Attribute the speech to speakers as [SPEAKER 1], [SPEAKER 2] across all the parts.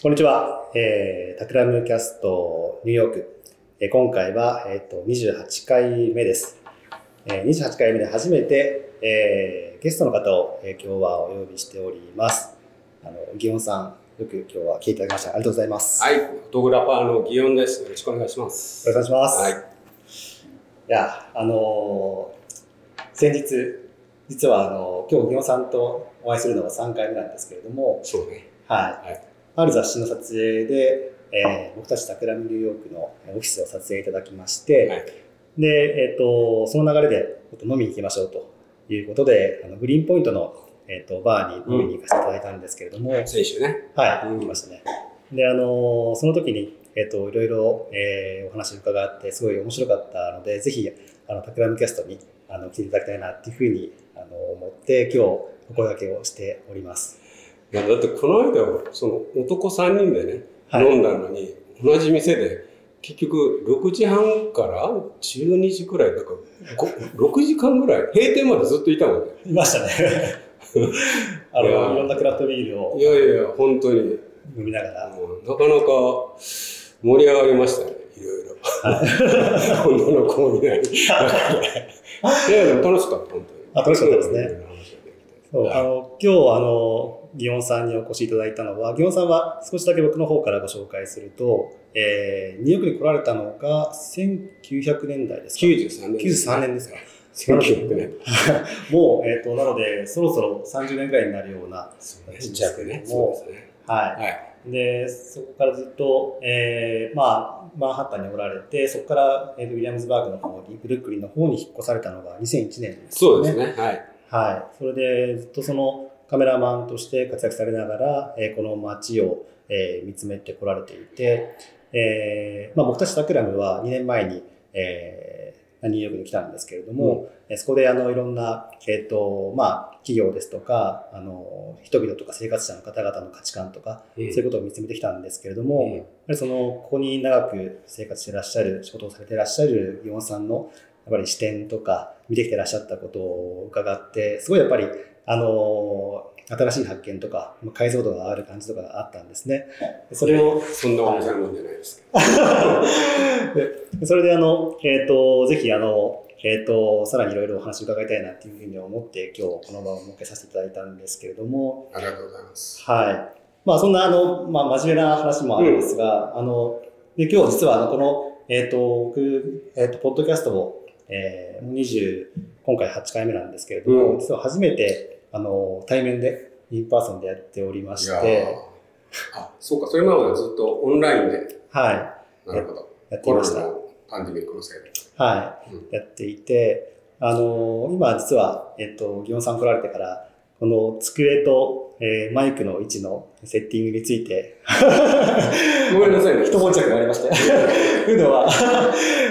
[SPEAKER 1] こんにちは。えー、タクラムキャストニューヨーク。えー、今回は、えっ、ー、と、28回目です。えー、28回目で初めて、えー、ゲストの方を、えー、今日はお呼びしております。あの、ギオンさん、よく今日は来ていただきました。ありがとうございます。
[SPEAKER 2] はい。フォトグラファーのギオンです。よろしくお願いします。
[SPEAKER 1] よろしくお願いします。はい。いや、あのー、先日、実はあの、今日ギオンさんとお会いするのが3回目なんですけれども、
[SPEAKER 2] そうね。
[SPEAKER 1] はい。はいある雑誌の撮影で、えー、僕たち桜見ニューヨークのオフィスを撮影いただきまして、はい、で、えっ、ー、と、その流れで飲みに行きましょうということで、あのグリーンポイントの、えーと、バーに飲みに行かせていただいたんですけれども、うん、
[SPEAKER 2] 先週ね。
[SPEAKER 1] はい、行きましたね。で、あの、その時に、えっ、ー、と、いろいろ、えー、お話伺って、すごい面白かったので、ぜひ、あの、桜見キャストに、あの、来ていただきたいなっていうふうに、あの、思って、今日、お声掛けをしております。
[SPEAKER 2] いや、だってこの間、その男3人でね、はい、飲んだのに、同じ店で、結局6時半から12時くらい、だから6時間ぐらい、閉店までずっといたもんね。
[SPEAKER 1] いましたね。あのいろんなクラフトビールを。
[SPEAKER 2] いやいや、本当に。
[SPEAKER 1] 飲みながら。な
[SPEAKER 2] かなか盛り上がりましたね、いろいろ。はい、女の子もいない。いや、でも楽しかった、本当に。
[SPEAKER 1] あ、楽しかったですね。そう、あの、今日、あの、ギオンさんにお越しいただいたのは、ギオンさんは少しだけ僕の方からご紹介すると、えー、ニューヨークに来られたのが1900年代ですか
[SPEAKER 2] ?93 年。
[SPEAKER 1] 93年ですか。
[SPEAKER 2] 1900年。
[SPEAKER 1] もう、えっ、ー、と、なので、そろそろ30年ぐらいになるような
[SPEAKER 2] 時期ですけども、ね、
[SPEAKER 1] はい。はいで、そこからずっと、えー、まあ、マンハッタンにおられて、そこから、えー、ウィリアムズバーグの方に、ブルックリンの方に引っ越されたのが2001年ですね。
[SPEAKER 2] そうですね。はい。
[SPEAKER 1] はい。それで、ずっとそのカメラマンとして活躍されながら、えー、この街を、えー、見つめてこられていて、えー、まあ、僕たちタクラムは2年前に、えー、ニューヨークに来たんですけれども、うん、そこであのいろんな、えっ、ー、と、まあ、企業ですとか、あの、人々とか生活者の方々の価値観とか、うん、そういうことを見つめてきたんですけれども、うん、やはりその、ここに長く生活していらっしゃる、仕事をされていらっしゃるギオンさんの、やっぱり視点とか見てきてらっしゃったことを伺って、すごいやっぱり、あの、新しい発見とか、解像度がある感じとかがあったんですね。
[SPEAKER 2] それを。そんな面白いもんじゃないですか。
[SPEAKER 1] それであの、えっ、ー、と、ぜひあの、えっ、ー、と、さらにいろいろお話伺いたいなっていうふうに思って、今日この場を設けさせていただいたんですけれども。
[SPEAKER 2] ありがとうございます。
[SPEAKER 1] はい。まあ、そんなあの、まあ、真面目な話もあるんですが、うん、あの、で今日実はあの、この、えっ、ー、と、僕、えっ、と、ポッドキャストを、えー、20、今回8回目なんですけれども、うん、実は初めて、あの、対面で、 in person でやっておりまして、
[SPEAKER 2] あ、そうか、それまではずっとオンラインで。
[SPEAKER 1] はい。
[SPEAKER 2] なるほど。
[SPEAKER 1] やっていました。
[SPEAKER 2] パンデミックのせいで。
[SPEAKER 1] はい。うん、やっていて、あの、今実は、えっと、ギオンさん来られてから、この机と、えー、マイクの位置のセッティングについて
[SPEAKER 2] ごめんなさいね。
[SPEAKER 1] 一悶着がありまして。というのは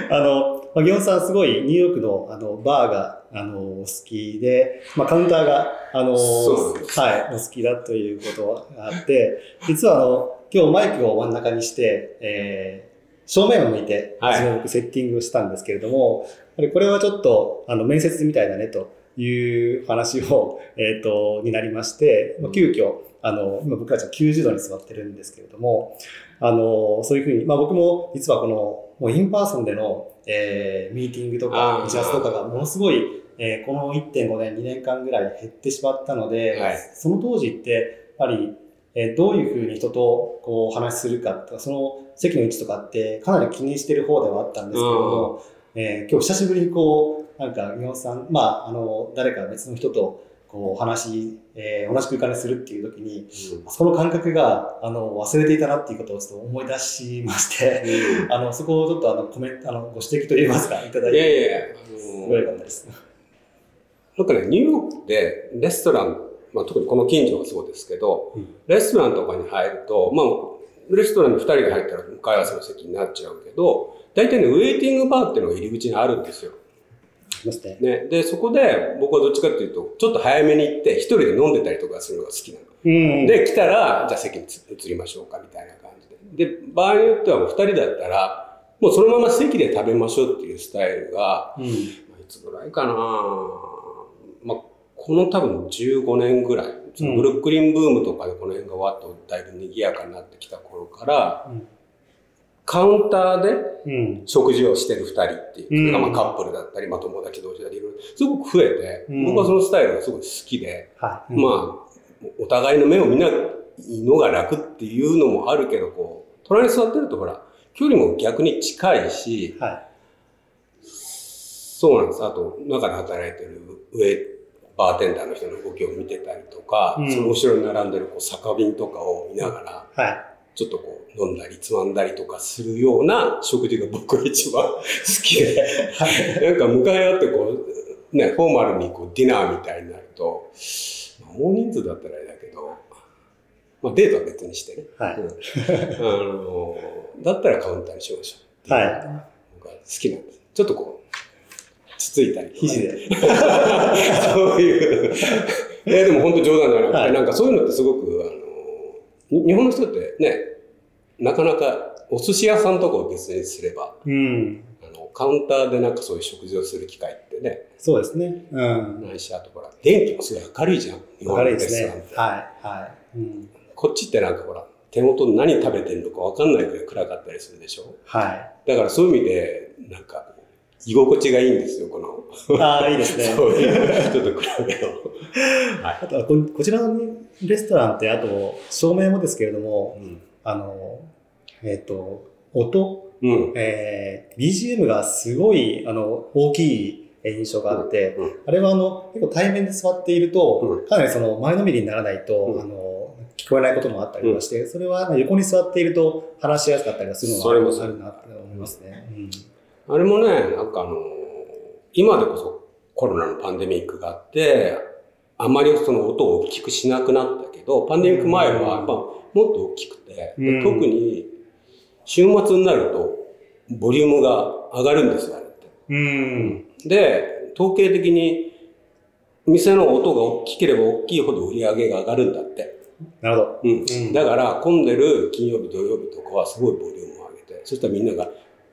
[SPEAKER 1] あの、まあ、ギオンさんすごいニューヨークのあのバーがあの好きで、まあ、カウンターがあの、はい、お好きだということがあって、実はあの今日マイクを真ん中にして、えー、正面を向いて、すごくセッティングをしたんですけれども、はい、これはちょっとあの面接みたいだねという話を、えっ、ー、と、になりまして、まあ、急遽、あの、今僕たちは90度に座ってるんですけれども、あの、そういうふうに、まあ僕も実はこの、もう in person での、えー、ミーティングとか、打ち合わせとかがものすごい、えー、この1.5年、2年間ぐらい減ってしまったので、はい、その当時って、やっぱり、えー、どういうふうに人とこうお話しするかとか、その席の位置とかってかなり気にしてる方ではあったんですけれども、えー、今日久しぶりにこう、なんか、宮本さん、まあ、あの、誰か別の人とこうお話、えー、同じ空間にするっていう時に、うん、その感覚があの忘れていたなっていうことをちょっと思い出しまして、うん、あのそこをちょっとあのコメントあのご指摘といいますかいただいて
[SPEAKER 2] いやいやいや、
[SPEAKER 1] すごいかったです。
[SPEAKER 2] なんかね、ニューヨークでレストラン、まあ、特にこの近所はそうですけど、うん、レストランとかに入ると、まあ、レストランに2人が入ったら向かい合わせの席になっちゃうけど、大体ね、ウェイティングバーっていうのが入り口にあるんですよ。
[SPEAKER 1] ますね。
[SPEAKER 2] ね。で、そこで僕はどっちかっていうと、ちょっと早めに行って、一人で飲んでたりとかするのが好きなの。うん、で、来たら、じゃあ席に移りましょうかみたいな感じで。で、場合によってはもう二人だったら、もうそのまま席で食べましょうっていうスタイルが、うん、まあ、いつぐらいかなまあ、この多分15年ぐらい、そのブルックリンブームとかでこの辺がわっとだいぶ賑やかになってきた頃から、うんカウンターで食事をしてる二人っていう、うん、まあカップルだったり、まあ友達同士だったり、すごく増えて、うん、僕はそのスタイルがすごい好きで、はい、まあ、お互いの目を見ないのが楽っていうのもあるけど、こう、隣に座ってるとほら、距離も逆に近いし、はい、そうなんです。あと、中で働いてる上、バーテンダーの人の動きを見てたりとか、うん、その後ろに並んでるこう酒瓶とかを見ながら、はい、ちょっとこう飲んだりつまんだりとかするような食事が僕が一番好きで、なんか向かい合ってこう、ね、フォーマルにこうディナーみたいになると、まあ、大人数だったらあれだけど、まあデートは別にしてね。はい。うん、あの、だったらカウンターにしましょう。はい。僕は好きなんです。ちょっとこう、つついたり、ね。
[SPEAKER 1] 肘で。
[SPEAKER 2] そういう。いや、でも本当冗談じゃなくて、はい、なんかそういうのってすごく、あの、日本の人ってね、なかなかお寿司屋さんとかを別にすれば、うん、あのカウンターでなんかそういう食事をする機会ってね。
[SPEAKER 1] そうですね。う
[SPEAKER 2] ん。ないし、あとほら、電気もすごい明るいじゃん。
[SPEAKER 1] 明るいですね。はい、はい。
[SPEAKER 2] うん、こっちってなんかほら、手元で何食べてるのか分かんないぐらい暗かったりするでしょ？はい。だからそういう意味で、なんか、居心地がいいんですよ、こ
[SPEAKER 1] の。ああ、いいですね。そういう、
[SPEAKER 2] ちょっと比べよ
[SPEAKER 1] う。はい。あとはこ、こちらのレストランって、あと、照明もですけれども、うん、あの、えっ、ー、と、音、うん、えー、BGM がすごい、あの、大きい印象があって、うんうん、あれはあの、結構対面で座っていると、かなりその前のめりにならないと、あの、聞こえないこともあったりとして、それは横に座っていると話しやすかったりするのがあるなって思いますね。
[SPEAKER 2] あれもね、なんかあの、今でこそコロナのパンデミックがあって、あまりその音を大きくしなくなったけど、パンデミック前はやっぱもっと大きくて、特に週末になると、ボリュームが上がるんですよ、あれって。うん、で、統計的に、店の音が大きければ大きいほど売り上げが上がるんだって。
[SPEAKER 1] なるほど。
[SPEAKER 2] うん。だから、混んでる金曜日、土曜日とかはすごいボリュームを上げて、そしたらみんなが、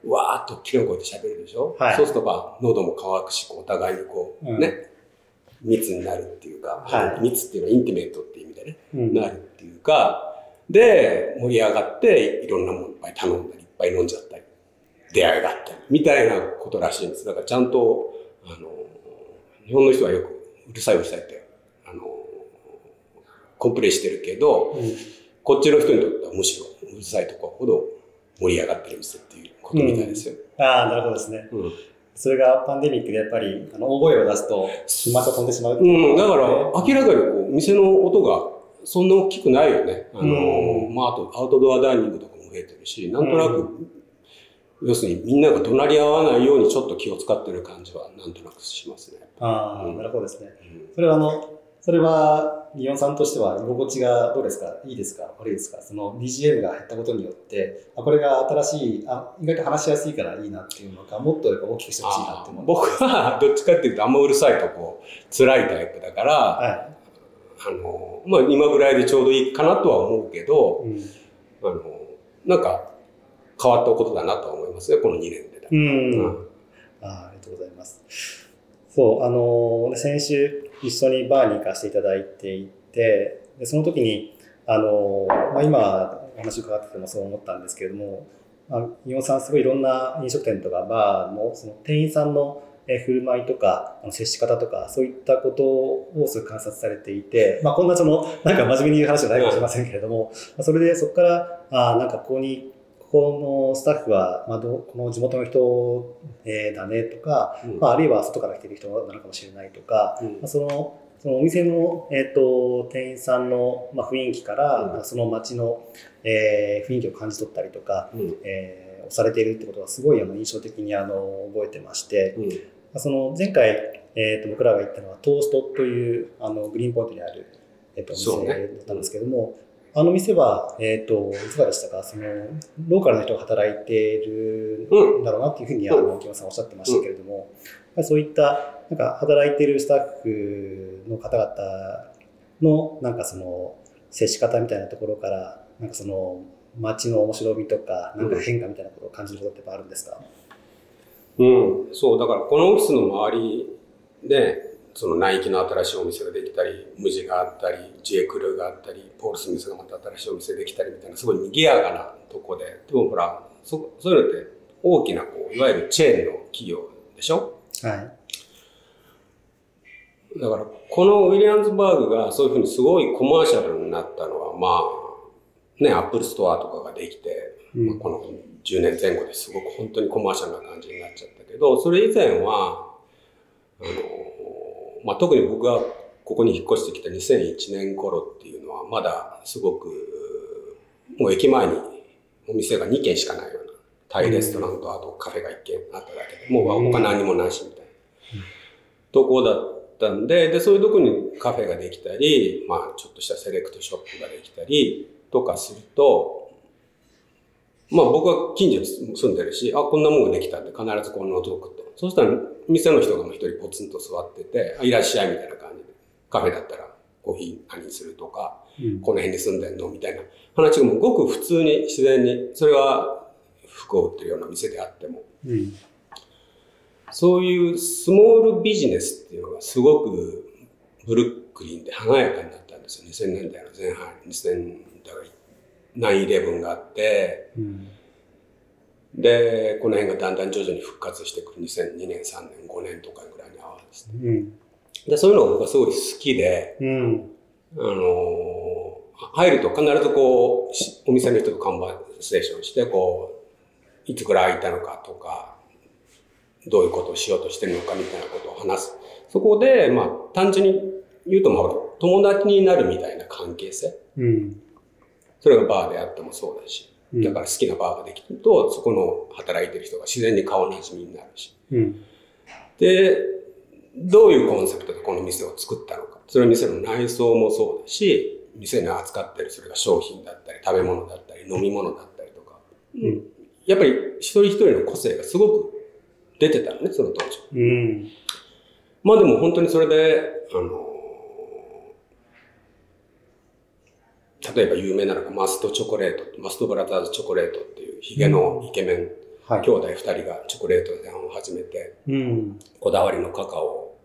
[SPEAKER 2] わーっとキノコで喋るでしょ、はい、そうするとまあ、喉も乾くし、お互いにこう、うん、ね、密になるっていうか、はい、密っていうのは intimate っていう意味でね、うん、なるっていうか、で、盛り上がって、いろんなものいっぱい頼んだり、いっぱい飲んじゃったり、出会いがあったり、みたいなことらしいんです。だからちゃんと、あの、日本の人はよくうるさいうるさいって、あの、コンプレイしてるけど、うん、こっちの人にとってはむしろうるさいところほど盛り上がってる店っていうことみたいですよ。
[SPEAKER 1] うん、ああ、なるほどですね。うんそれがパンデミックでやっぱり、あの、大声を出すと、飛沫が飛んでしまうう、
[SPEAKER 2] うん、だから、明らかにこう、店の音がそんな大きくないよね。あの、まあ、あと、アウトドアダイニングとかも増えてるし、なんとなく、要するにみんなが隣り合わないようにちょっと気を使ってる感じはなんとなくしますね。
[SPEAKER 1] ああ、なるほどですね。それはあの、それは、リオンさんとしては居心地がどうですか？いいですか？悪いですかその BGM が減ったことによって、あこれが新しいあ、意外と話しやすいからいいなっていうのか、もっとやっぱ大きくしてほしいなって思う。僕
[SPEAKER 2] はどっちかっていうとあんまうるさいとこう、辛いタイプだから、はい、あの、まあ今ぐらいでちょうどいいかなとは思うけど、うん、あの、なんか変わったことだなとは思いますね、この2年で。うん、
[SPEAKER 1] うん、あ。ありがとうございます。そう、あの、先週一緒にバーに行かせていただいていて、でその時に、あの、まあ今お話伺っててもそう思ったんですけれども、あ、イオンさんすごいいろんな飲食店とかバーのその店員さんの振る舞いとか、あの接し方とか、そういったことをすごい観察されていて、まあ、こんなその、なんか真面目に言う話じゃないかもしれませんけれども、それでそこから、あなんかここに、ここのスタッフは、まあ、どこの地元の人、えー、だねとか、うん、まあ、あるいは外から来てる人なのかもしれないとか、うん、まあ、その、そのお店の、えーと、店員さんの、まあ、雰囲気から、うん、その街の、えー、雰囲気を感じ取ったりとか、うん、えー、されているってことがすごいあの印象的にあの覚えてまして、その前回、えー、と僕らが行ったのはトーストというあのグリーンポイントにある、えー、とお店だったんですけども、ね、あの店は、えー、といかがでしたか？そのローカルの人が働いているんだろうなっていうふうに、あの木村さんおっしゃってましたけれども、うん、そういったなんか働いているスタッフの方々のなんかその接し方みたいなところからなんかその街の面白みとかなんか変化みたいなことを感じることってあるんですか、
[SPEAKER 2] うん、そう、だからこのオフィスの周りで、そのナイキの新しいお店ができたり、 MUJI があったり、 J.Crew があったり、ポール・スミスがまた新しいお店できたりみたいな、すごい賑やかなとこで、でもほら、そそういうのって大きなこう、いわゆるチェーンの企業でしょ？はい。だから、このウィリアムズバーグがそういうふうにすごいコマーシャルになったのは、まあ、ね、アップルストアとかができて、うん、まあ、この10年前後ですごく本当にコマーシャルな感じになっちゃったけど、それ以前は、あの、まあ、特に僕がここに引っ越してきた2001年頃っていうのは、まだすごく、もう駅前にお店が2軒しかないような、タイレストランとあとカフェが1軒あっただけで、もう他何もないしみたいな、とこだったんで、で、そういうとこにカフェができたり、まあ、ちょっとしたセレクトショップができたりとかすると、まあ僕は近所に住んでるし、あ、こんなもんができたって必ずこう覗くと。そしたら店の人が一人ポツンと座ってて、いらっしゃいみたいな感じで。カフェだったらコーヒー何にするとか、うん、この辺に住んでんのみたいな話がもうごく普通に自然に、それは服を売ってるような店であっても。うん、そういうスモールビジネスっていうのがすごくブルックリンで華やかになったんですよ。2000年代の前半、2000年代9-11があって、うん、で、この辺がだんだん徐々に復活してくる。2002年、3年、5年とかぐらいに合わせて、うん、で、そういうのが僕はすごい好きで、うん、あのー、入ると必ずこう、お店の人とカンバーセーションして、こう、いつぐらい空いたのかとか、どういうことをしようとしてるのかみたいなことを話す。そこで、まあ、単純に言うと、まあ、友達になるみたいな関係性。うん、それがバーであってもそうだし、だから好きなバーができると、そこの働いてる人が自然に顔なじみになるし。うん、で、どういうコンセプトでこの店を作ったのか。それは店の内装もそうだし、店に扱ってるそれが商品だったり、食べ物だったり、飲み物だったりとか。うん、やっぱり一人一人の個性がすごく出てたのね、その当時。うん、まあでも本当にそれで、あの、例えば有名なのがマストチョコレート、マストブラザーズチョコレートっていうヒゲのイケメン、はい、兄弟二人がチョコレートでを始めて、うん、こだわりのカカオを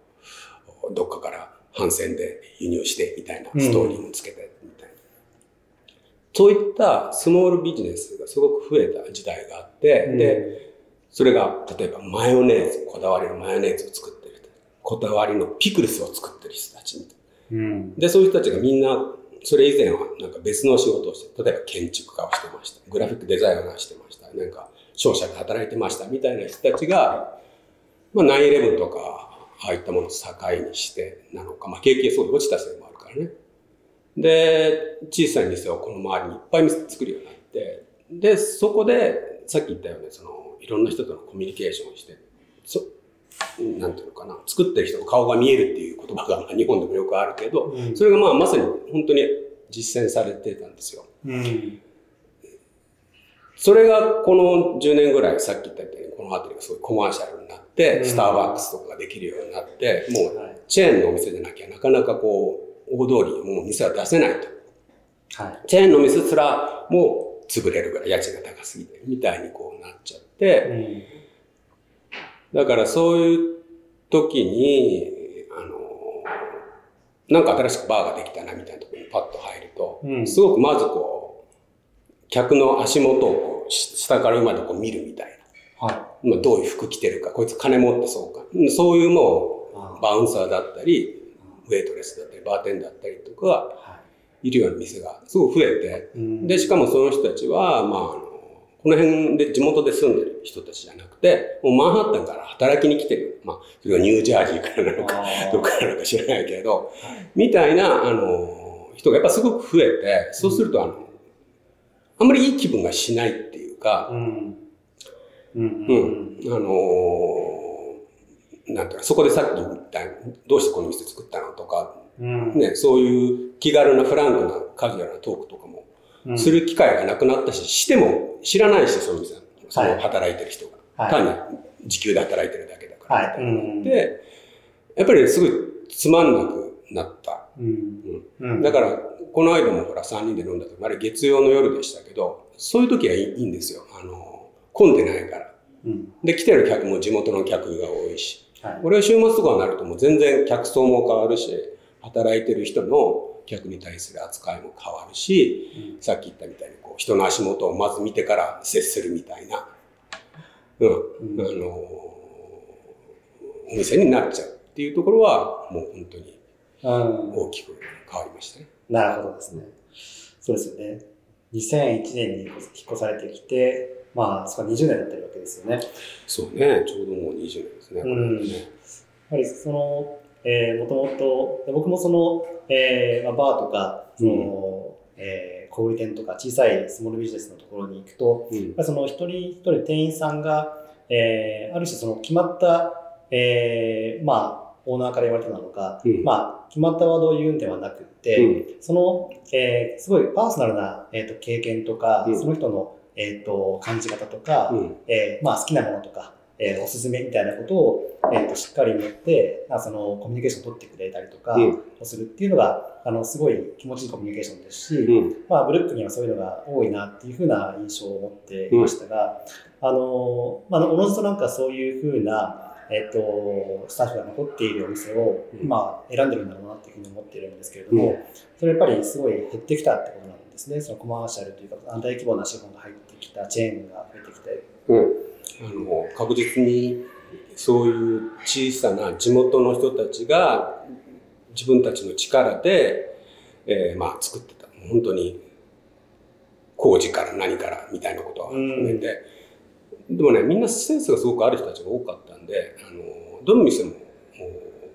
[SPEAKER 2] どっかから反戦で輸入してみたいなストーリーもつけてみたいな、うん、そういったスモールビジネスがすごく増えた時代があって、うん、で、それが例えばマヨネーズ、こだわりのマヨネーズを作ってるこだわりのピクルスを作ってる人たちみたいな。うん、で、そういう人たちがみんなそれ以前はなんか別の仕事をして、例えば建築家をしてました。グラフィックデザイナーしてました。なんか商社で働いてましたみたいな人たちが、まあ9-11とか、ああいったものを境にしてなのか、まあ景気がすごい落ちたせいもあるからね。で、小さい店をこの周りにいっぱい店作るようになって、で、そこで、さっき言ったように、その、いろんな人とのコミュニケーションをして、なんていうのかな、作ってる人の顔が見えるっていう言葉が日本でもよくあるけど、うん、それがまあまさに本当に実践されてたんですよ。うん、それがこの10年ぐらい、さっき言ったように、この辺りがすごいコマーシャルになって、スターバックスとかができるようになって、もうチェーンのお店でなきゃなかなかこう、大通りにもう店は出せないと。はい、チェーンの店すらもう潰れるぐらい家賃が高すぎて、みたいにこうなっちゃって、うん、だからそういう時に、あの、なんか新しくバーができたなみたいなところにパッと入ると、うん、すごくまずこう、客の足元をこう下から上までこう見るみたいな。はい。まあどういう服着てるか、こいつ金持ってそうか。そういうもう、バウンサーだったり、ウェイトレスだったり、バーテンだったりとか、いるような店がすごく増えて、うん、で、しかもその人たちは、まあ、この辺で地元で住んでる人たちじゃなくて、もうマンハッタンから働きに来てる。まあ、それがニュージャージーからなのか、どっからなのか知らないけど、みたいな、あの、人がやっぱすごく増えて、そうすると、あの、あんまりいい気分がしないっていうか、うん。うん。うん、あのなんていうか、そこでさっき言ったどうしてこの店作ったのとか、うん、ね、そういう気軽なフランクなカジュアルなトークとかもする機会がなくなったし、しても知らないし、そういう店その働いてる人が。はい、単に時給で働いてるだけだから。はい、で、やっぱりすごいつまんなくなった。うんうん、だから、この間もほら3人で飲んだ時、あれ月曜の夜でしたけど、そういう時はいいんですよ。あの、混んでないから。うん、で、来てる客も地元の客が多いし。はい、これは週末とかになるともう全然客層も変わるし、働いてる人の客に対する扱いも変わるし、うん、さっき言ったみたいにこう人の足元をまず見てから接するみたいな、うん、うん、あの、お店になっちゃうっていうところはもう本当に大きく変わりましたね。
[SPEAKER 1] なるほどですね。そうですよね。2001年に引っ越されてきて、まあ、そこは20年だったわけですよね。
[SPEAKER 2] そうね、ちょうどもう20年ですね。うん、
[SPEAKER 1] やはりその、えー、もともと、僕もその、えーまあ、バーとか、その、うん、えー、小売店とか小さいスモールビジネスのところに行くと、うん、その一人一人店員さんが、えー、ある種その決まった、えー、まあ、オーナーから言われたのか、うん、まあ、決まったワードを言うんではなくて、うん、その、えー、すごいパーソナルな、えーと、経験とか、その人の、えーと、感じ方とか、えー、まあ、好きなものとか、えー、おすすめみたいなことを、えーと、しっかり持って、まあ、そのコミュニケーションを取ってくれたりとかをするっていうのが、あのすごい気持ちいいコミュニケーションですし、うん、まあ、ブルックにはそういうのが多いなっていうふうな印象を持っていましたが、うん、あのまあ、おのずとなんかそういうふうな、えっ、ー、と、スタッフが残っているお店を、まあ、選んでるんだろうなっていうふうに思っているんですけれども、それやっぱりすごい減ってきたってことなんですね。そのコマーシャルというか、大規模な資本が入ってきたチェーンが増えてきて。
[SPEAKER 2] うん。あの、確実にそういう小さな地元の人たちが自分たちの力で、えー、まあ作ってた。本当に工事から何からみたいなことは含めて、うん、でもね、みんなセンスがすごくある人たちが多かったんで、あの、どの店も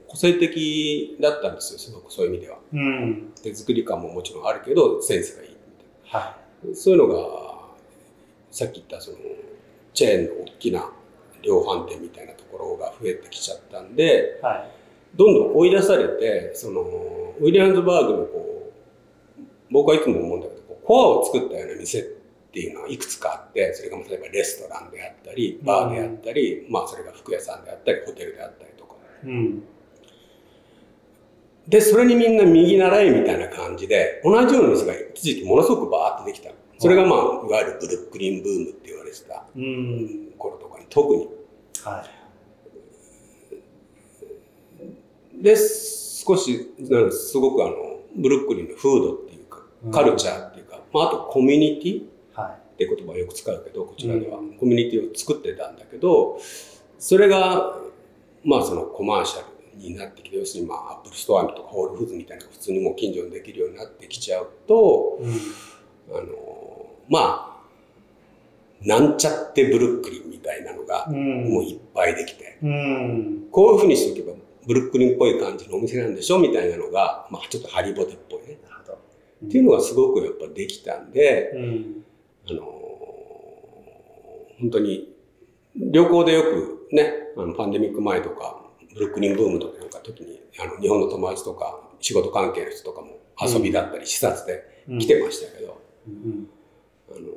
[SPEAKER 2] 個性的だったんですよ、すごくそういう意味では。うん、手作り感ももちろんあるけど、センスがいいみたいな。はい、そういうのが、さっき言ったその、チェーンの大きな量販店みたいなところが増えてきちゃったんで、はい、どんどん追い出されて、その、ウィリアムズバーグのこう、僕はいつも思うんだけど、コアを作ったような店っていうのはいくつかあって、それが例えばレストランであったり、バーであったり、うん、まあそれが服屋さんであったり、ホテルであったりとか。うん、で、それにみんな右習いみたいな感じで、同じような店が一時期ものすごくバーってできた。それがまあ、いわゆるブルックリンブームって言われてた頃とかに特に。はい、で少しすごくあのブルックリンのフードっていうかカルチャーっていうか、まあ、あとコミュニティって言葉をよく使うけどこちらでは。コミュニティを作ってたんだけどそれがまあそのコマーシャルになってきて要するにまあアップルストアとかホールフーズみたいな普通にもう近所にできるようになってきちゃうと、うん、あのまあなんちゃってブルックリンみたいなのがもういっぱいできて、うん、こういうふうにしておけばブルックリンっぽい感じのお店なんでしょみたいなのが、まあ、ちょっとハリボテっぽいね。うん、っていうのがすごくやっぱできたんで、うん、あの本当に旅行でよくね、あのパンデミック前とか、ブルックリンブームとかなんか時に、あの日本の友達とか仕事関係の人とかも遊びだったり視察で来てましたけど、あの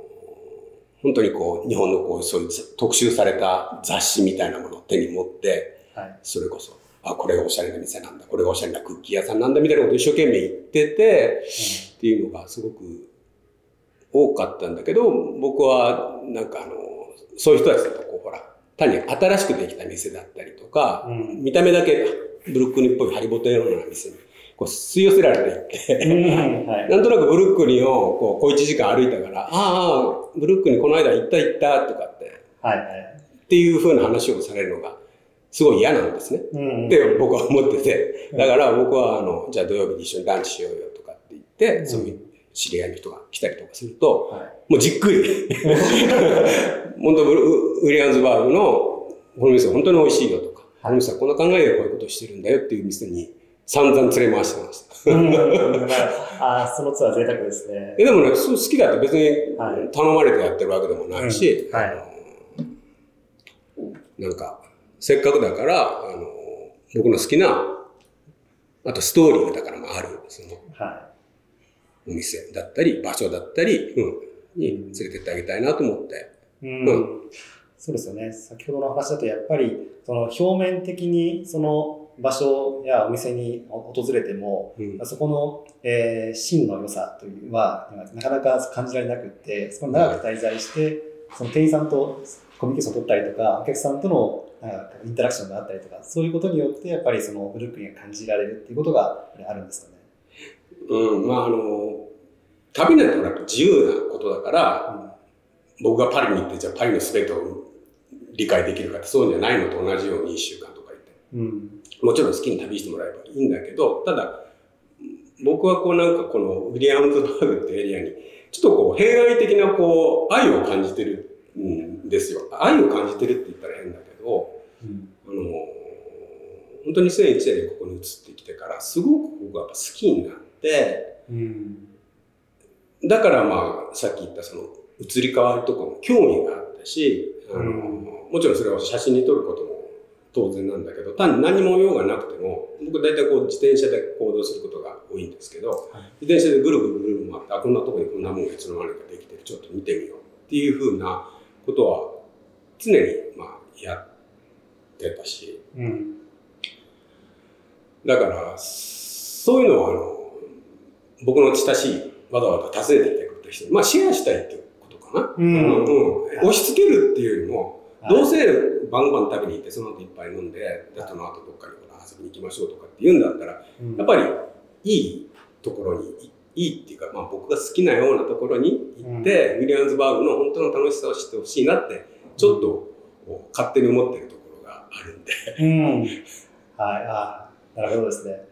[SPEAKER 2] 本当にこう、日本のこう、そういう特集された雑誌みたいなものを手に持って、はい、それこそ、あ、これがおしゃれな店なんだ、これがおしゃれなクッキー屋さんなんだ、みたいなことを一生懸命言ってて、うん、っていうのがすごく多かったんだけど、僕は、なんかあの、そういう人たちだと、こう、ほら、単に新しくできた店だったりとか、うん、見た目だけブルックリンっぽいハリボテのような店にこう吸い寄せられていって、はい、なんとなくブルックリンをこう小1時間歩いたから、ああ、ブルックリンこの間行った行ったとかって、はいはい、っていうふうな話をされるのが、すごい嫌なんですね。うん、って僕は思ってて。だから僕は、あの、じゃあ土曜日に一緒にランチしようよとかって言って、うん、そういう知り合いの人が来たりとかすると、はい、もうじっくり。本当ウィリアムズバーグの、この店本当に美味しいよとか、この店はこんな考えでこういうことをしてるんだよっていう店に散々連れ回してました。
[SPEAKER 1] ああ、そのツアー贅沢ですね。
[SPEAKER 2] えでもね、そう好きだって別に頼まれてやってるわけでもないし、はい、なん。か、せっかくだから、あの、僕の好きな、あとストーリーだからもある、その、はい、お店だったり、場所だったり、うん、に連れてってあげたいなと思って。うん、
[SPEAKER 1] うん。そうですよね。先ほどの話だとやっぱり、その表面的にその場所やお店に訪れても、うん、そこの、えー、真の良さというのはなかなか感じられなくってそこ長く滞在してその店員さんとコミュニケーションを取ったりとか、お客さんとのインタラクションがあったりとか、そういうことによって、やっぱりそのブルックリンが感じられるっていうことがあるんですかね。
[SPEAKER 2] うん、まああの、旅なんてやっぱ自由なことだから、うん、僕がパリに行って、じゃあパリの全てを理解できるかってそうじゃないのと同じように1週間うん、もちろん好きに旅してもらえばいいんだけど、ただ、僕はこうなんかこのウィリアムズバーグってエリアに、ちょっとこう、平愛的なこう、愛を感じてるんですよ。愛を感じてるって言ったら変だけど、うん、あの、本当に2001年にここに移ってきてから、すごく僕は好きになって、うん、だからまあ、さっき言ったその、移り変わりとかも興味があったし、あの、うん、もちろんそれを写真に撮ることも当然なんだけど、単に何も用がなくても、僕大体こう自転車で行動することが多いんですけど、はい、自転車でぐるぐるぐる回って、あ、こんなとこにこんなもんがいつの間にかできてる、ちょっと見てみようっていうふうなことは常にまあやってたし、うん、だから、そういうのはあの、僕の親しい、わざわざ訪ねてきてくれた人まあシェアしたいっていうことかな。うん、うん、押し付けるっていうよりも、どうせ晩ご飯食べに行ってその後いっぱい飲んで、でその後どっかに遊びに行きましょうとかって言うんだったら、やっぱりいいところに、いいっていうか、まあ僕が好きなようなところに行って、ウィリアムズバーグの本当の楽しさを知ってほしいなって、ちょっと勝手に思ってるところがあるんで。うん。はい、
[SPEAKER 1] あなるほどですね。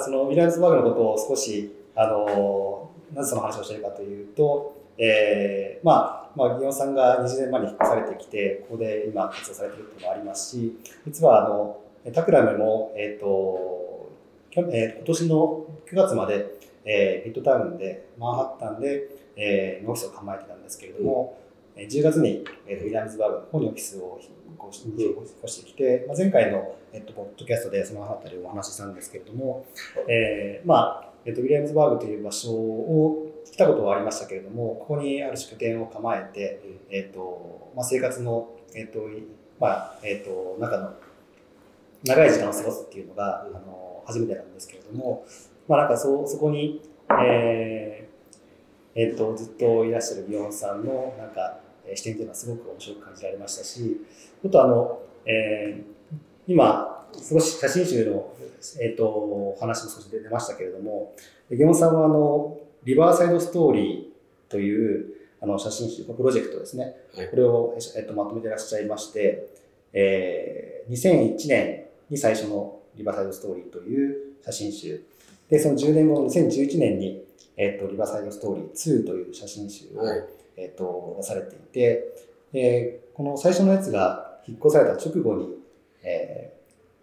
[SPEAKER 1] そのウィリアムズバーグのことを少し、あの、なぜその話をしているかというと、えー、まあ、まあ、ギオンさんが20年前に引っ越されてきて、ここで今活動されているというのもありますし、実はあの、タクラムも、えっ、ー、と、去えー、今年の9月まで、えー、ミッドタウンで、マンハッタンで、えー、オフィスを構えてたんですけれども、うん、10月に、えー、ウィリアムズバーグの方にオフィスを引っ越してきて、まあ、前回の、えっと、ポッドキャストでそのあたりをお話ししたんですけれども、えー、まあ、えっと、ウィリアムズバーグという場所を来たことはありましたけれども、ここにある種拠点を構えて、えっ、と、まあ、生活の、えっ、と、まあ、えっ、と、中の長い時間を過ごすっていうのが、あの、初めてなんですけれども、まあ、なんかそ、そこに、えー、えっ、と、ずっといらっしゃるビヨンさんの、なんか、視点というのはすごく面白く感じられましたし、ちょっとあの、えー、今、少し写真集の、えっ、と、お話も少し出ましたけれども、ギヨンさんはあの、リバーサイドストーリーというあの写真集、プロジェクトですね。はい、これを、えっと、まとめてらっしゃいまして、えー、2001年に最初のリバーサイドストーリーという写真集。で、その10年後の2011年に、えっと、リバーサイドストーリー2という写真集を、はい、えっと、出されていて、えー、この最初のやつが引っ越された直後に、え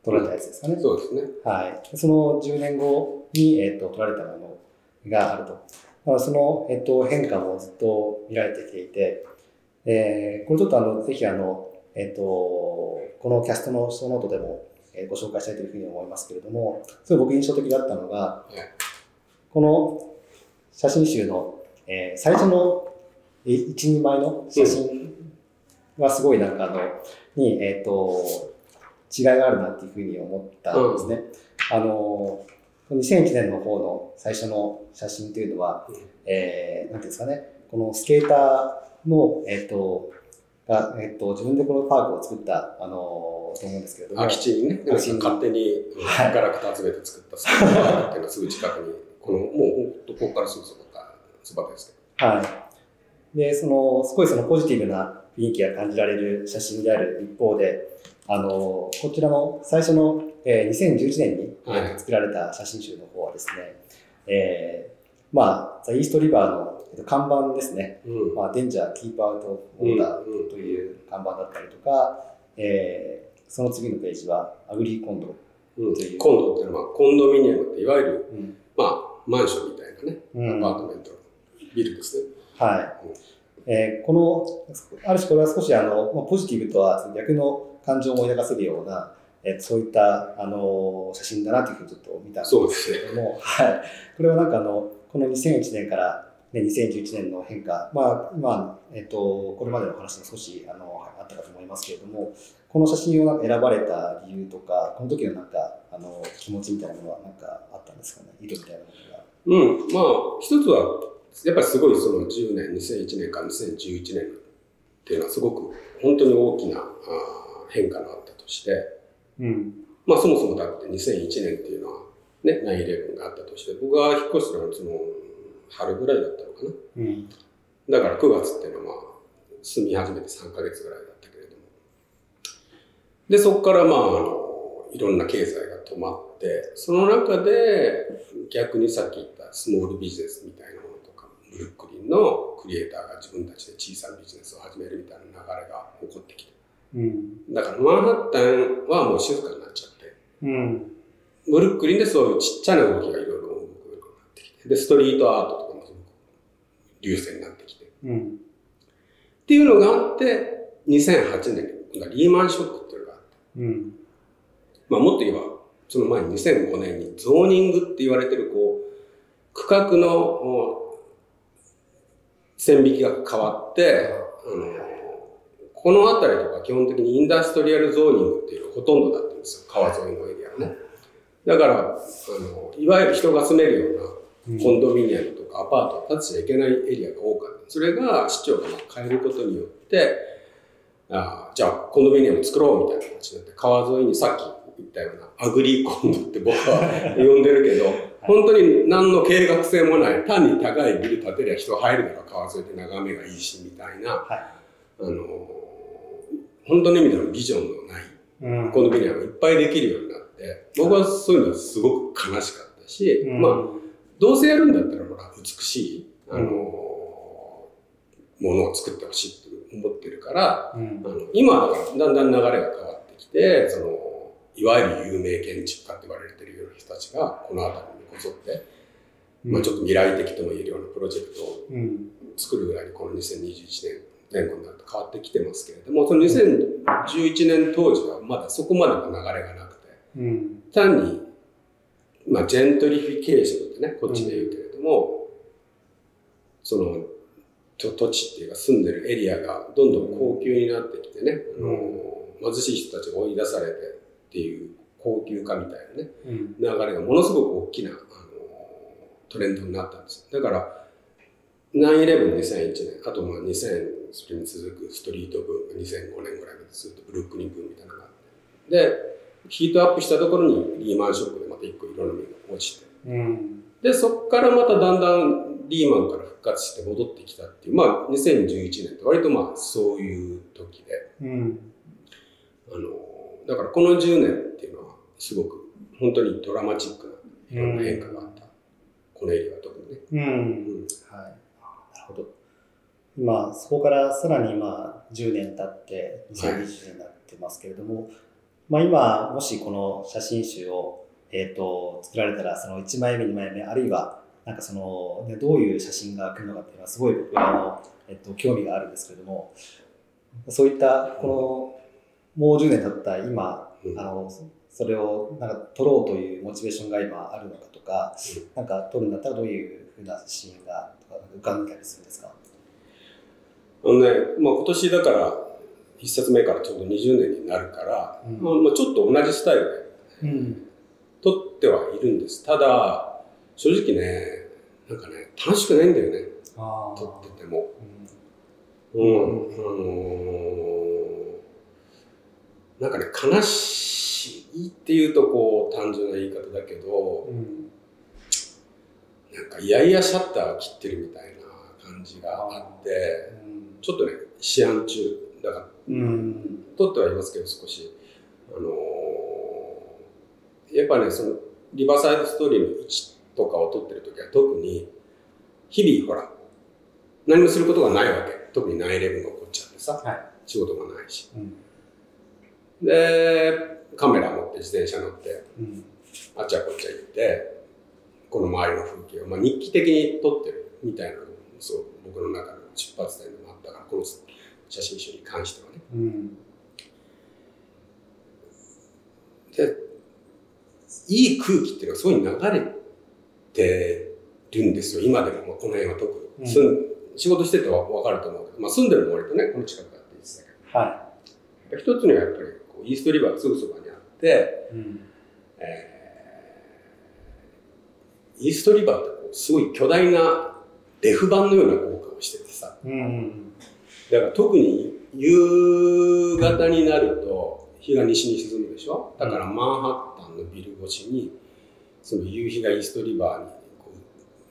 [SPEAKER 1] ー、撮られたやつですかね。
[SPEAKER 2] そうですね。
[SPEAKER 1] はい。その10年後に、えっと、撮られたものがあると。まあ、その、えっと、変化もずっと見られてきていて、えー、これちょっとあの、ぜひあの、えっと、このキャストのショーノートでも、えご紹介したいというふうに思いますけれども、すごい僕印象的だったのが、この写真集の、えー、最初の1、2枚の写真はすごいなんかあの、に、えっ、ー、と、違いがあるなっていうふうに思ったんですね。うん、あの、2001年の方の最初の写真というのは、うん、えー、なんていうんですかね、このスケーターの、えっ、ー、と、が、えっ、ー、と、自分でこのパークを作った、あのと思うんですけれども。
[SPEAKER 2] 空き地にね、勝手に、ガラクタ集めて作ったスケーターっていうのはすぐ近くに、この、もう本当ここからすぐそこか、そばです
[SPEAKER 1] けど。はい。で、その、すごいそのポジティブな雰囲気が感じられる写真である一方で、あの、こちらの最初のえー、2011年に、はい、作られた写真集の方はですね、えー、まあ、 The East River の、えっと、看板ですね、うん、まあ、 Danger Keep Out Order という看板だったりとか、えー、その次のページは、 ugly condo
[SPEAKER 2] という。 condo っていうのは、コンドミニアムっていわゆる、うん、まあ、マンションみたいなね、うん、アパートメント、ビルですね。
[SPEAKER 1] はい。うん、えー、この、ある種これは少しあの、ポジティブとは逆の感情を思い出せるような、えー、そういったあの写真だなというふうにちょっと見たんですけれども、はい、これはなんかあのこの2001年から、ね、2011年の変化、まあ今、えーと、これまでの話も少しあのあったかと思いますけれども、この写真を選ばれた理由とか、この時のなんかあの気持ちみたいなものは何かあったんですかね、意図みたいなものが。
[SPEAKER 2] うん、まあ、一つは、やっぱりすごいその10年、2001年から2011年っていうのはすごく本当に大きなあ変化があったとして、
[SPEAKER 1] うん、
[SPEAKER 2] まあそもそもだって2001年っていうのはね、9-11があったとして、僕が引っ越したのはその春ぐらいだったのかな。
[SPEAKER 1] うん、
[SPEAKER 2] だから9月っていうのは住み始めて3ヶ月ぐらいだったけれども。で、そこからまあ、あの、いろんな経済が止まって、その中で逆にさっき言ったスモールビジネスみたいなものとか、ブルックリンのクリエイターが自分たちで小さなビジネスを始めるみたいな流れが起こってきて。
[SPEAKER 1] うん、
[SPEAKER 2] だからマンハッタンはもう静かになっちゃって。
[SPEAKER 1] うん
[SPEAKER 2] ブルックリンでそういうちっちゃな動きがいろいろ動くようになってきて、で、ストリートアートとかもすごく流星になってきて。
[SPEAKER 1] うん、
[SPEAKER 2] っていうのがあって、2008年にリーマンショックっていうのがあって。
[SPEAKER 1] うん、
[SPEAKER 2] まあもっと言えば、その前に2005年にゾーニングって言われてる、こう、区画の線引きが変わって、あの、この辺りとか基本的にインダストリアルゾーニングっていうのがほとんどだったんですよ。川沿いのエリアはね。だから、あの、いわゆる人が住めるようなコンドミニアムとかアパートを建てちゃいけないエリアが多かった。それが市長が変えることによって、あじゃあコンドミニアム作ろうみたいな形になって、川沿いにさっき言ったようなアグリーコンドって僕は呼んでるけど、本当に何の計画性もない、単に高いビル建てりゃ人入るなら川沿いで眺めがいいしみたいな、はい、あの、本当の意味でのビジョンのない。コンドミニアムがいっぱいできるようになって、て、僕はそういうのはすごく悲しかったし、うん、まあ、どうせやるんだったら、ほら、美しい、あの、うん、ものを作ってほしいって思ってるから、うん、あの今だからだんだん流れが変わってきて、その、いわゆる有名建築家って言われてるような人たちが、この辺りにこぞって、まあちょっと未来的とも言えるようなプロジェクトを作るぐらいに、この2021年前後になると変わってきてますけれども、その2011年当時はまだそこまでの流れがなく
[SPEAKER 1] うん、
[SPEAKER 2] 単に、まあ、ジェントリフィケーションってね、こっちで言うけれども、その、土地っていうか住んでるエリアがどんどん高級になってきてね、あの貧しい人たちが追い出されてっていう高級化みたいなね、流れがものすごく大きなあのトレンドになったんです。だから、9-11、2001年、あとまあ2000、それに続くストリートブーム、2005年ぐらいまでずっとブルックリンブームみたいなのがあって。で、ヒートアップしたところにリーマンショックでまた一個いろんな面が落ちて、
[SPEAKER 1] うん、
[SPEAKER 2] で、そこからまただんだんリーマンから復活して戻ってきたっていう、まあ2011年って割とまあそういう時で、
[SPEAKER 1] うん、
[SPEAKER 2] あの、だからこの10年っていうのはすごく本当にドラマチックないろんな変化があった。うん、このエリアは特にね。
[SPEAKER 1] うん。うん、はい。なるほど。今、そこからさらに今10年経って2020年になってますけれども、はいまあ、今、もしこの写真集を、えっ、ー、と、作られたら、その1枚目、2枚目、あるいは、なんかその、ね、どういう写真が来るのかっていうのは、すごい僕は、あの、えっ、ー、と、興味があるんですけれども、そういった、この、もう10年経った今、あの、それを、なんか、撮ろうというモチベーションが今あるのかとか、なんか、撮るんだったらどういうふうな写真が、浮かんだりするんですか？
[SPEAKER 2] あのね、まあ今年だから、一冊目からちょうど20年になるから、うん、まあ、ちょっと同じスタイル
[SPEAKER 1] で、うん、
[SPEAKER 2] 撮ってはいるんです。ただ、正直ね、なんかね、楽しくないんだよね。撮ってても。うん。うん、あのー、なんかね、悲しいっていうとこう、単純な言い方だけど、
[SPEAKER 1] うん、
[SPEAKER 2] なんか、いやいやシャッターを切ってるみたいな感じがあって、ちょっとね、思案中。だから、
[SPEAKER 1] うん、
[SPEAKER 2] 取ってはいますけど少し。あのー、やっぱねそのリバーサイドストーリーの位置とかを取ってる時は特に日々ほら何もすることがないわけ。特に9-11が起こっちゃってさ、
[SPEAKER 1] はい、
[SPEAKER 2] 仕事がないし、
[SPEAKER 1] うん、
[SPEAKER 2] でカメラ持って自転車乗って、
[SPEAKER 1] うん、
[SPEAKER 2] あっちゃこっちゃ行ってこの周りの風景を、まあ、日記的に撮ってるみたいなのもそう僕の中の出発点でからこの写真集に関してはね。
[SPEAKER 1] うん、
[SPEAKER 2] でいい空気っていうのはすごい流れてるんですよ今でも、まあ、この辺は特に、うん、仕事してては分かると思うけど、まあ、住んでるの割とねこの近くだって言ってたけ
[SPEAKER 1] ど、は
[SPEAKER 2] い、一つにはやっぱりこうイーストリバーがすぐそばにあって、
[SPEAKER 1] うん、
[SPEAKER 2] えー、イーストリバーってこうすごい巨大なレフ板のような効果をしててさ、
[SPEAKER 1] うん。
[SPEAKER 2] だから特に夕方になると日が西に沈むでしょ？だからマンハッタンのビル越しにその夕日がイーストリバーにこ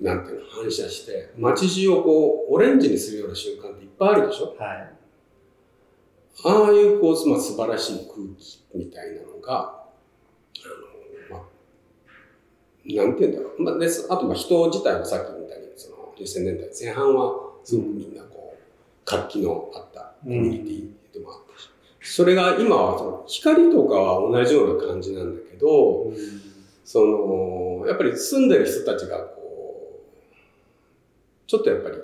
[SPEAKER 2] うなんていうの反射して街中をこうオレンジにするような瞬間っていっぱいあるでしょ、はい、ああいうこう、まあ、素晴らしい空気みたいなのがなんていうんだろう、まあ、であとまあ人自体もさっきみたいにその2000年代前半はすごくみんなこう活気のあったコミュニティでもあったし、それが今はその光とかは同じような感じなんだけど、そのやっぱり住んでる人たちがこうちょっとやっぱり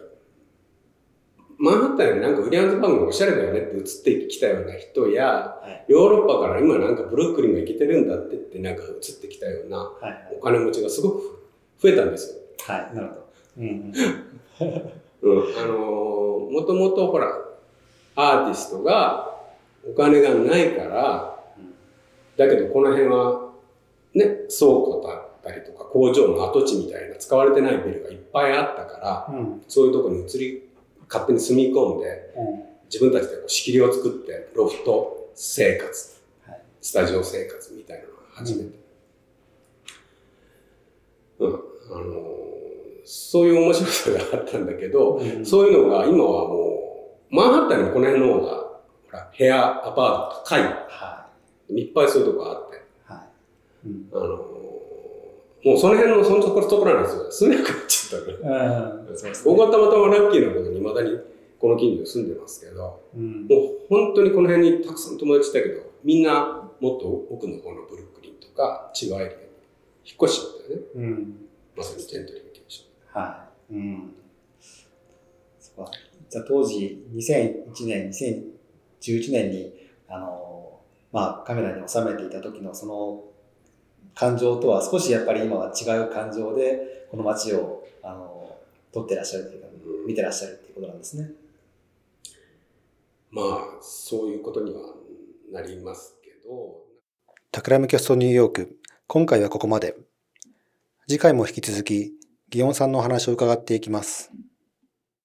[SPEAKER 2] マンハッタンよりなんかウィリアムズバーグがおしゃれだよねって移ってきたような人や、はい、ヨーロッパから今なんかブルックリンが行けてるんだってってなんか移ってきたようなお金持ちがすごく増えたんですよ。
[SPEAKER 1] はい、なるほど。うん、
[SPEAKER 2] うん、あのー、もともとほら、アーティストがお金がないから、だけどこの辺はね、倉庫だったりとか工場の跡地みたいな使われてないビルがいっぱいあったから、うん、そういうところに移り勝手に住み込んで、自分たちでこう仕切りを作って、ロフト生活、はい、スタジオ生活みたいなのを始めて。うん、うん、あのそういう面白さがあったんだけど、うん、そういうのが今はもう、マンハッタンにこの辺の方が、ほら、部屋、アパート高い。はい。いっぱいそういうとこあって。はい。うん、あのもうその辺のそのところなんですよ。住めなくなっちゃったから。僕はたまたまラッキーなことに未だにこの近所に住んでますけど、うん、もう本当にこの辺にたくさん友達いたけど、みんなもっと奥の方のブルックリンとか違うエリアに引っ越しちゃったよね。うん、まさにジェントリー。
[SPEAKER 1] はい。うん。そうか。じゃあ当時2001年、2011年に、あの、まあカメラに収めていた時のその感情とは少しやっぱり今は違う感情で、この街を、あの、撮ってらっしゃるというか、見てらっしゃるっていうことなんですね。
[SPEAKER 2] まあ、そういうことにはなりますけど。
[SPEAKER 1] タクラムキャストニューヨーク、今回はここまで。次回も引き続き、祇園さんのお話を伺っていきます。